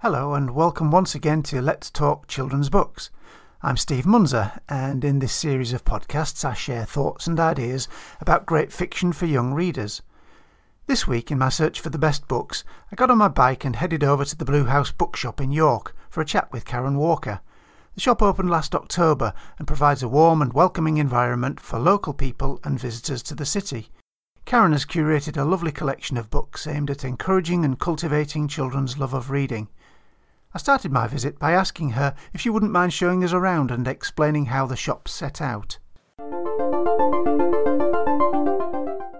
Hello, and welcome once again to Let's Talk Children's Books. I'm Steve Munzer, and in this series of podcasts, I share thoughts and ideas about great fiction for young readers. This week, in my search for the best books, I got on my bike and headed over to the Blue House Bookshop in York for a chat with Karen Walker. The shop opened last October and provides a warm and welcoming environment for local people and visitors to the city. Karen has curated a lovely collection of books aimed at encouraging and cultivating children's love of reading. I started my visit by asking her if she wouldn't mind showing us around and explaining how the shop's set out.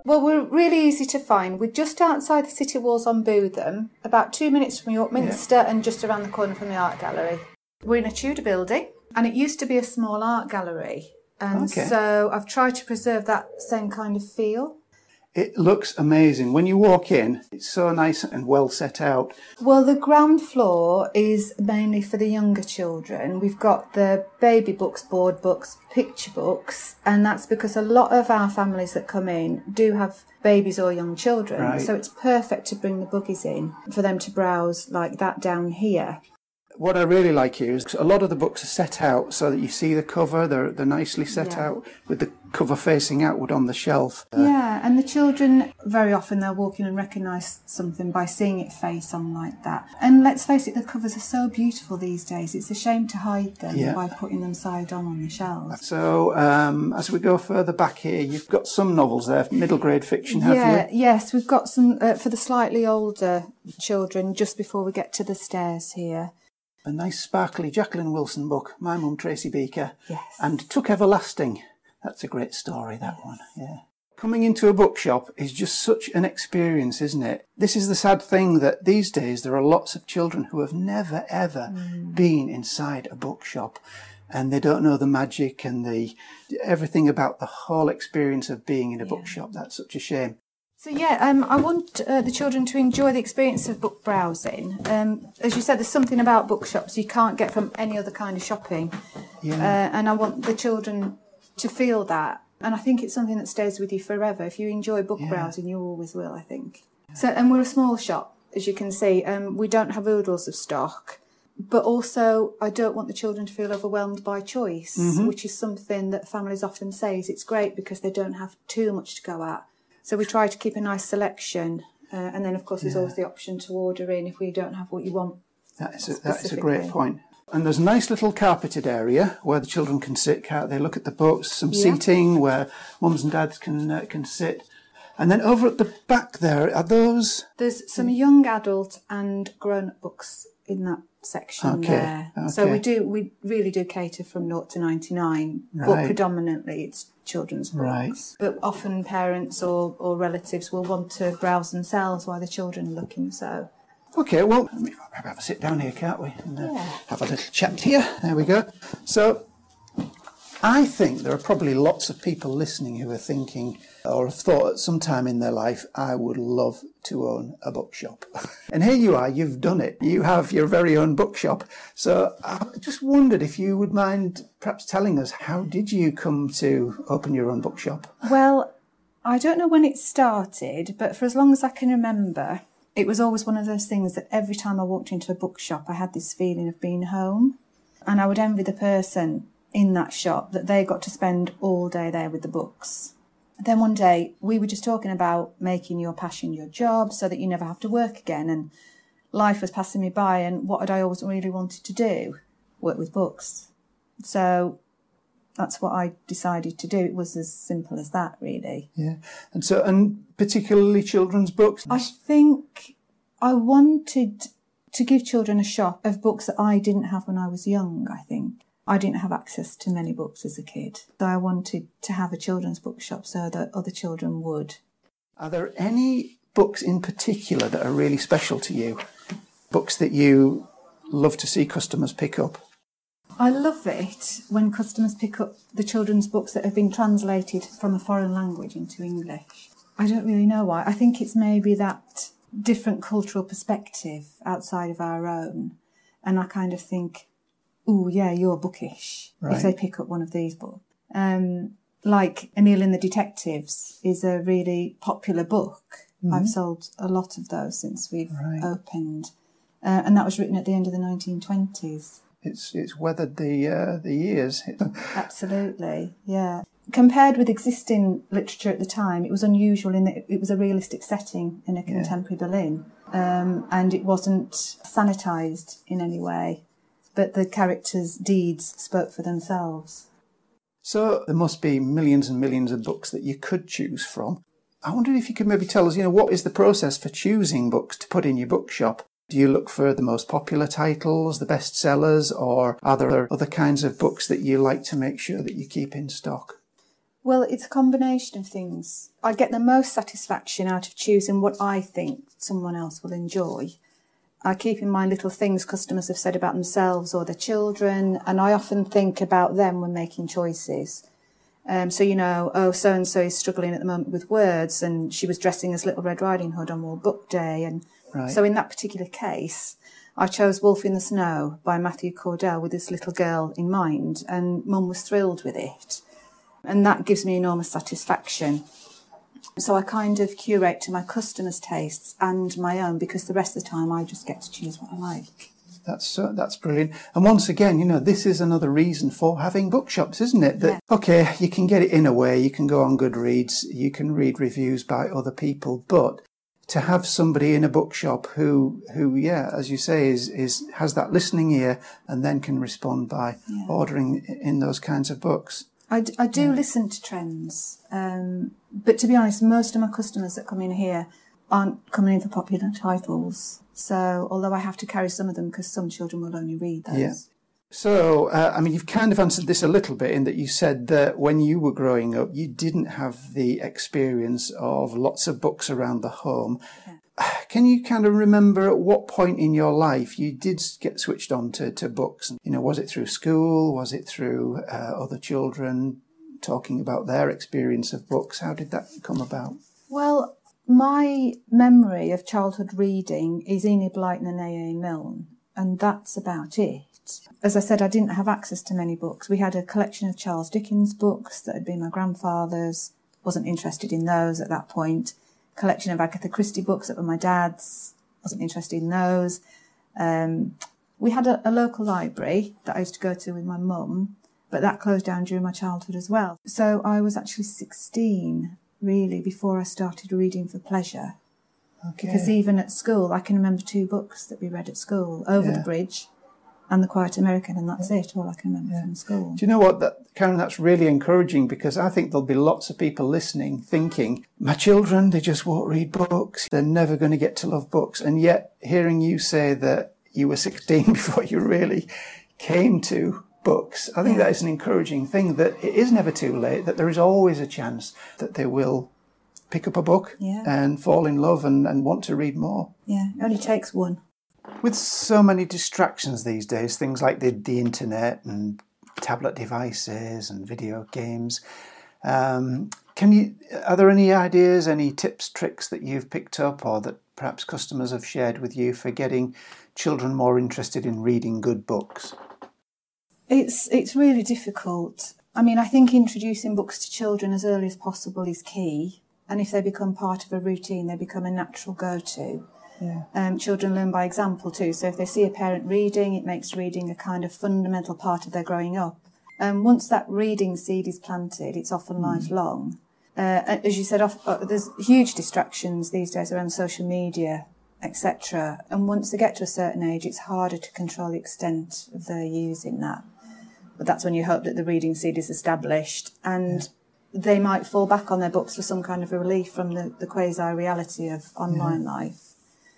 Well, we're really easy to find. We're just outside the city walls on Bootham, about two minutes from York Minster and just around the corner from the art gallery. We're in a Tudor building and it used to be a small art gallery. And Okay. so I've tried to preserve that same kind of feel. It looks amazing. When you walk in, it's so nice and well set out. Well, the ground floor is mainly for the younger children. We've got the baby books, board books, picture books, and that's because a lot of our families that come in do have babies or young children. Right. So it's perfect to bring the buggies in for them to browse like that down here. What I really like here is a lot of the books are set out so that you see the cover. They're they're nicely set Yeah. out with the cover facing outward on the shelf. Yeah, and the children very often they'll walk in and recognise something by seeing it face on like that. And let's face it, the covers are so beautiful these days. It's a shame to hide them Yeah. by putting them side on on the shelves. So um, as we go further back here, you've got some novels there, middle grade fiction, have yeah, you? yes, we've got some uh, for the slightly older children just before we get to the stairs here. A nice sparkly Jacqueline Wilson book, My Mum Tracy Beaker, Yes. and Tuck Everlasting. That's a great story, that one. Yeah. Coming into a bookshop is just such an experience, isn't it? This is the sad thing that these days there are lots of children who have never ever mm. been inside a bookshop and they don't know the magic and the everything about the whole experience of being in a bookshop. That's such a shame. So yeah, um, I want uh, the children to enjoy the experience of book browsing. Um, as you said, there's something about bookshops you can't get from any other kind of shopping, Yeah. uh, and I want the children to feel that. And I think it's something that stays with you forever. If you enjoy book Yeah. browsing, you always will. I think. So, and we're a small shop, as you can see. Um, we don't have oodles of stock, but also I don't want the children to feel overwhelmed by choice, which is something that families often say. Is it's great because they don't have too much to go at. So we try to keep a nice selection, uh, and then of course there's always the option to order in if we don't have what you want. That is a, that is a great point. And there's a nice little carpeted area where the children can sit, they? Look at the books, some Yeah. seating where mums and dads can uh, can sit. And then over at the back there are those. There's some young adult and grown up books in that section Okay, there. So we do we really do cater from 0 to 99, Right. but predominantly it's children's books. Right. But often parents or, or relatives will want to browse themselves while the children are looking. So Okay, well, I mean, we'll have a sit down here, can't we? And uh, have a little chat here. There we go. So, I think there are probably lots of people listening who are thinking or have thought at some time in their life, I would love to own a bookshop. and here you are, you've done it. You have your very own bookshop. So, I just wondered if you would mind perhaps telling us how did you come to open your own bookshop? Well, I don't know when it started, but for as long as I can remember, it was always one of those things that every time I walked into a bookshop, I had this feeling of being home. And I would envy the person in that shop that they got to spend all day there with the books. Then one day we were just talking about making your passion your job so that you never have to work again. And life was passing me by, and what had I always really wanted to do? Work with books. So that's what I decided to do. It was as simple as that, really. Yeah. And so, and particularly children's books? I think I wanted to give children a shop of books that I didn't have when I was young, I think. I didn't have access to many books as a kid. So I wanted to have a children's bookshop so that other children would. Are there any books in particular that are really special to you? Books that you love to see customers pick up? I love it when customers pick up the children's books that have been translated from a foreign language into English. I don't really know why. I think it's maybe that different cultural perspective outside of our own. And I kind of think, oh, yeah, you're bookish Right. if they pick up one of these books. Um, like Emil and the Detectives is a really popular book. I've sold a lot of those since we've Right. opened. Uh, and that was written at the end of the 1920s. It's it's weathered the uh, the years. Absolutely, yeah. Compared with existing literature at the time, it was unusual in that it was a realistic setting in a contemporary Berlin, um, and it wasn't sanitized in any way. But the characters' deeds spoke for themselves. So there must be millions and millions of books that you could choose from. I wondered if you could maybe tell us, you know, what is the process for choosing books to put in your bookshop? Do you look for the most popular titles, the best sellers, or are there other kinds of books that you like to make sure that you keep in stock? Well, it's a combination of things. I get the most satisfaction out of choosing what I think someone else will enjoy. I keep in mind little things customers have said about themselves or their children, and I often think about them when making choices. Um, so, you know, oh, so and so is struggling at the moment with words, and she was dressing as Little Red Riding Hood on World Book Day. And Right. so, in that particular case, I chose Wolf in the Snow by Matthew Cordell with this little girl in mind, and Mum was thrilled with it and that gives me enormous satisfaction. So I kind of curate to my customers' tastes and my own because the rest of the time I just get to choose what I like. That's uh, that's brilliant. And once again, you know, this is another reason for having bookshops, isn't it? That okay, you can get it in a way. You can go on Goodreads, you can read reviews by other people, but to have somebody in a bookshop who who yeah, as you say, is is has that listening ear and then can respond by ordering in those kinds of books. I, d- I do listen to trends, um, but to be honest, most of my customers that come in here aren't coming in for popular titles. So, although I have to carry some of them because some children will only read those. Yeah. So, uh, I mean, you've kind of answered this a little bit in that you said that when you were growing up, you didn't have the experience of lots of books around the home. Can you kind of remember at what point in your life you did get switched on to, to books? You know, was it through school? Was it through uh, other children talking about their experience of books? How did that come about? Well, my memory of childhood reading is Enid Blyton and A.A. Milne, and that's about it. As I said, I didn't have access to many books. We had a collection of Charles Dickens books that had been my grandfather's, wasn't interested in those at that point. Collection of Agatha Christie books that were my dad's, wasn't interested in those. Um, we had a, a local library that I used to go to with my mum, but that closed down during my childhood as well. So I was actually 16 really before I started reading for pleasure. Okay. Because even at school, I can remember two books that we read at school Over Yeah. the Bridge and The Quiet American, and that's it, all I can remember from school. Do you know what, that, Karen? That's really encouraging because I think there'll be lots of people listening, thinking, "My children, they just won't read books. They're never going to get to love books." And yet, hearing you say that you were 16 before you really came to books, I think that is an encouraging thing. That it is never too late. That there is always a chance that they will pick up a book Yeah. and fall in love and, and want to read more. Yeah, it only takes one. With so many distractions these days, things like the, the internet and tablet devices and video games, um, can you? Are there any ideas, any tips, tricks that you've picked up, or that perhaps customers have shared with you for getting children more interested in reading good books? It's it's really difficult. I mean, I think introducing books to children as early as possible is key, and if they become part of a routine, they become a natural go-to. Yeah. Um, children learn by example too. So if they see a parent reading, it makes reading a kind of fundamental part of their growing up. And once that reading seed is planted, it's often lifelong. Uh, as you said, off, uh, there's huge distractions these days around social media, etc. And once they get to a certain age, it's harder to control the extent of their using that. But that's when you hope that the reading seed is established and they might fall back on their books for some kind of a relief from the, the quasi reality of online life.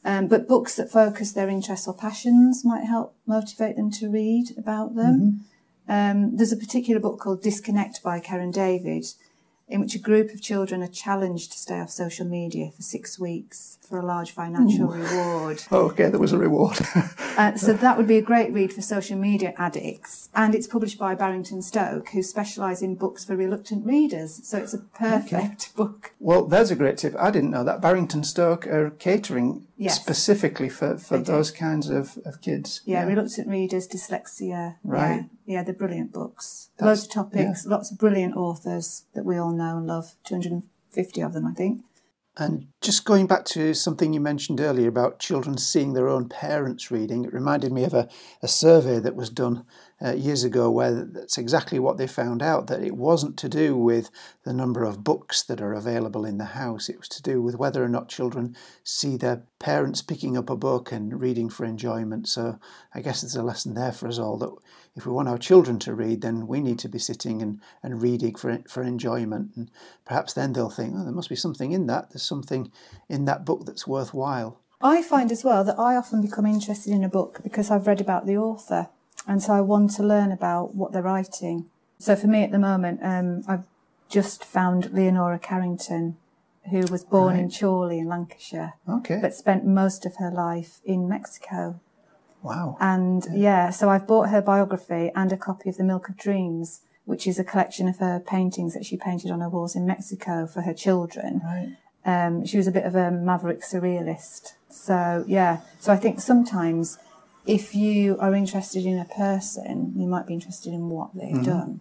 Um, but books that focus their interests or passions might help motivate them to read about them. Um, there's a particular book called Disconnect by Keren David, in which a group of children are challenged to stay off social media for six weeks for a large financial reward. Oh, okay, there was a reward. Uh, so that would be a great read for social media addicts. And it's published by Barrington Stoke, who specialise in books for reluctant readers. So it's a perfect book. well, there's a great tip. I didn't know that Barrington Stoke are catering Yes. specifically for, for those kinds of, of kids. Yeah, reluctant readers, dyslexia. Right. Yeah, yeah they're brilliant books. That's- Loads of topics, lots of brilliant authors that we all know and love. 250 of them, I think. And just going back to something you mentioned earlier about children seeing their own parents reading, it reminded me of a, a survey that was done uh, years ago where that's exactly what they found out that it wasn't to do with the number of books that are available in the house, it was to do with whether or not children see their parents picking up a book and reading for enjoyment. So I guess there's a lesson there for us all that if we want our children to read, then we need to be sitting and, and reading for for enjoyment. And perhaps then they'll think, oh, there must be something in that. There's something in that book that's worthwhile. I find as well that I often become interested in a book because I've read about the author, and so I want to learn about what they're writing. So for me at the moment, um, I've just found Leonora Carrington, who was born in Chorley in Lancashire, Okay. but spent most of her life in Mexico. wow. And yeah, so I've bought her biography and a copy of The Milk of Dreams, which is a collection of her paintings that she painted on her walls in Mexico for her children. Right. Um, she was a bit of a maverick surrealist. So yeah, so I think sometimes if you are interested in a person, you might be interested in what they've mm-hmm. done.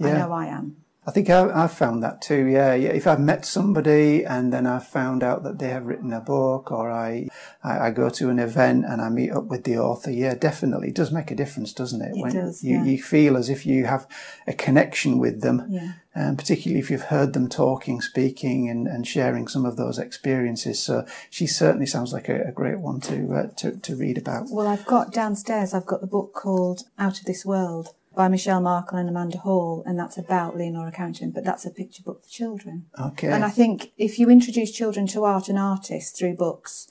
I know I am. I think I, I've found that too. Yeah, yeah. If I've met somebody and then I've found out that they have written a book, or I, I, I go to an event and I meet up with the author, yeah, definitely, it does make a difference, doesn't it? It does, you, yeah. you feel as if you have a connection with them, Yeah. and particularly if you've heard them talking, speaking, and, and sharing some of those experiences. So she certainly sounds like a, a great one to, uh, to to read about. Well, I've got downstairs, I've got the book called Out of This World by Michelle Markel and Amanda Hall, and that's about Leonora Carrington, but that's a picture book for children. Okay. And I think if you introduce children to art and artists through books,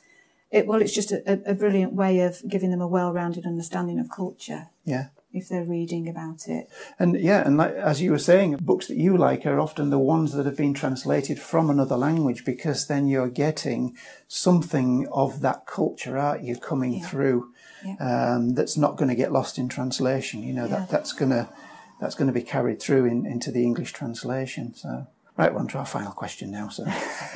it well, it's just a, a, brilliant way of giving them a well-rounded understanding of culture yeah. if they're reading about it. And yeah, and like, as you were saying, books that you like are often the ones that have been translated from another language because then you're getting something of that culture, aren't you, coming through um, that's not going to get lost in translation. You know, Yeah. that, that's going to that's going to be carried through in, into the English translation. So, right, we're on to our final question now. So,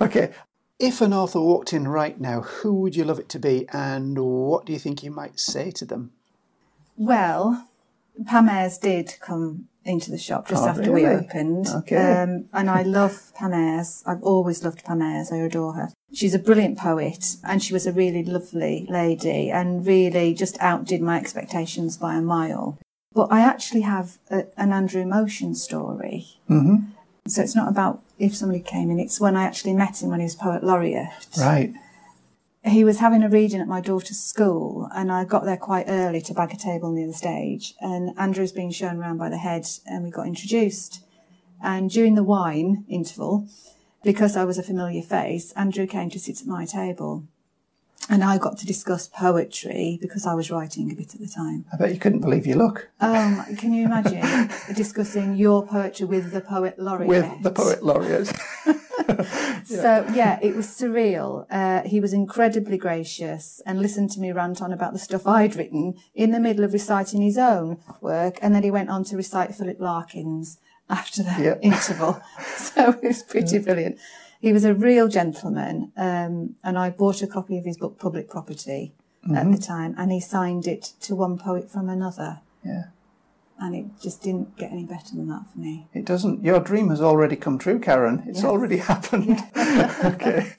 okay. If an author walked in right now, who would you love it to be, and what do you think you might say to them? Well, Pam Ayres did come into the shop just Oh, after we opened. Okay. Um, and I love Pam Ayres. I've always loved Pam Ayres. I adore her. She's a brilliant poet and she was a really lovely lady and really just outdid my expectations by a mile. But I actually have a, an Andrew Motion story. Mm-hmm. So it's not about if somebody came in, it's when I actually met him when he was poet laureate Right. He was having a reading at my daughter's school and I got there quite early to bag a table near the stage and Andrew's being shown around by the head and we got introduced. And during the wine interval, because I was a familiar face, Andrew came to sit at my table and I got to discuss poetry because I was writing a bit at the time. I bet you couldn't believe your luck. Um, can you imagine discussing your poetry with the poet laureate? with the poet laureate. So yeah, it was surreal. Uh, he was incredibly gracious and listened to me rant on about the stuff I'd written in the middle of reciting his own work, and then he went on to recite Philip Larkin's after the Yeah. interval. So it was pretty brilliant. He was a real gentleman, um, and I bought a copy of his book Public Property at the time, and he signed it to one poet from another, yeah, and it just didn't get any better than that for me. it doesn't. Your dream has already come true, Karen. It's Yes. already happened. okay.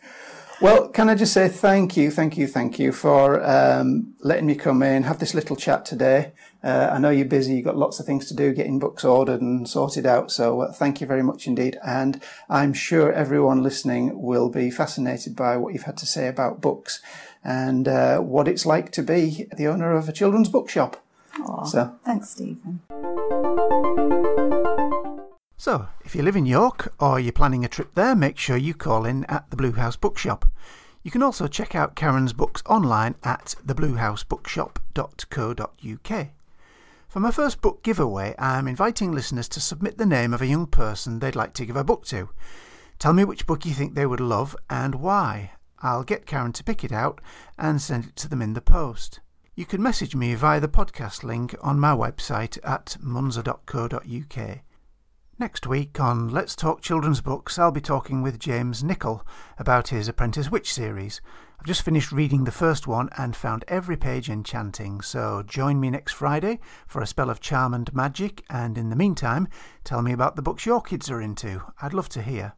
Well, can I just say thank you, thank you, thank you for um, letting me come in, have this little chat today. Uh, I know you're busy, you've got lots of things to do, getting books ordered and sorted out. So uh, thank you very much indeed. And I'm sure everyone listening will be fascinated by what you've had to say about books and uh, what it's like to be the owner of a children's bookshop. Aw, So thanks, Stephen. So, if you live in York or you're planning a trip there, make sure you call in at the Blue House Bookshop. You can also check out Karen's books online at thebluehousebookshop.co.uk. For my first book giveaway, I'm inviting listeners to submit the name of a young person they'd like to give a book to. Tell me which book you think they would love and why. I'll get Karen to pick it out and send it to them in the post. You can message me via the podcast link on my website at munza.co.uk. Next week on Let's Talk Children's Books, I'll be talking with James Nicol about his Apprentice Witch series. I've just finished reading the first one and found every page enchanting, so join me next Friday for a spell of charm and magic, and in the meantime, tell me about the books your kids are into. I'd love to hear.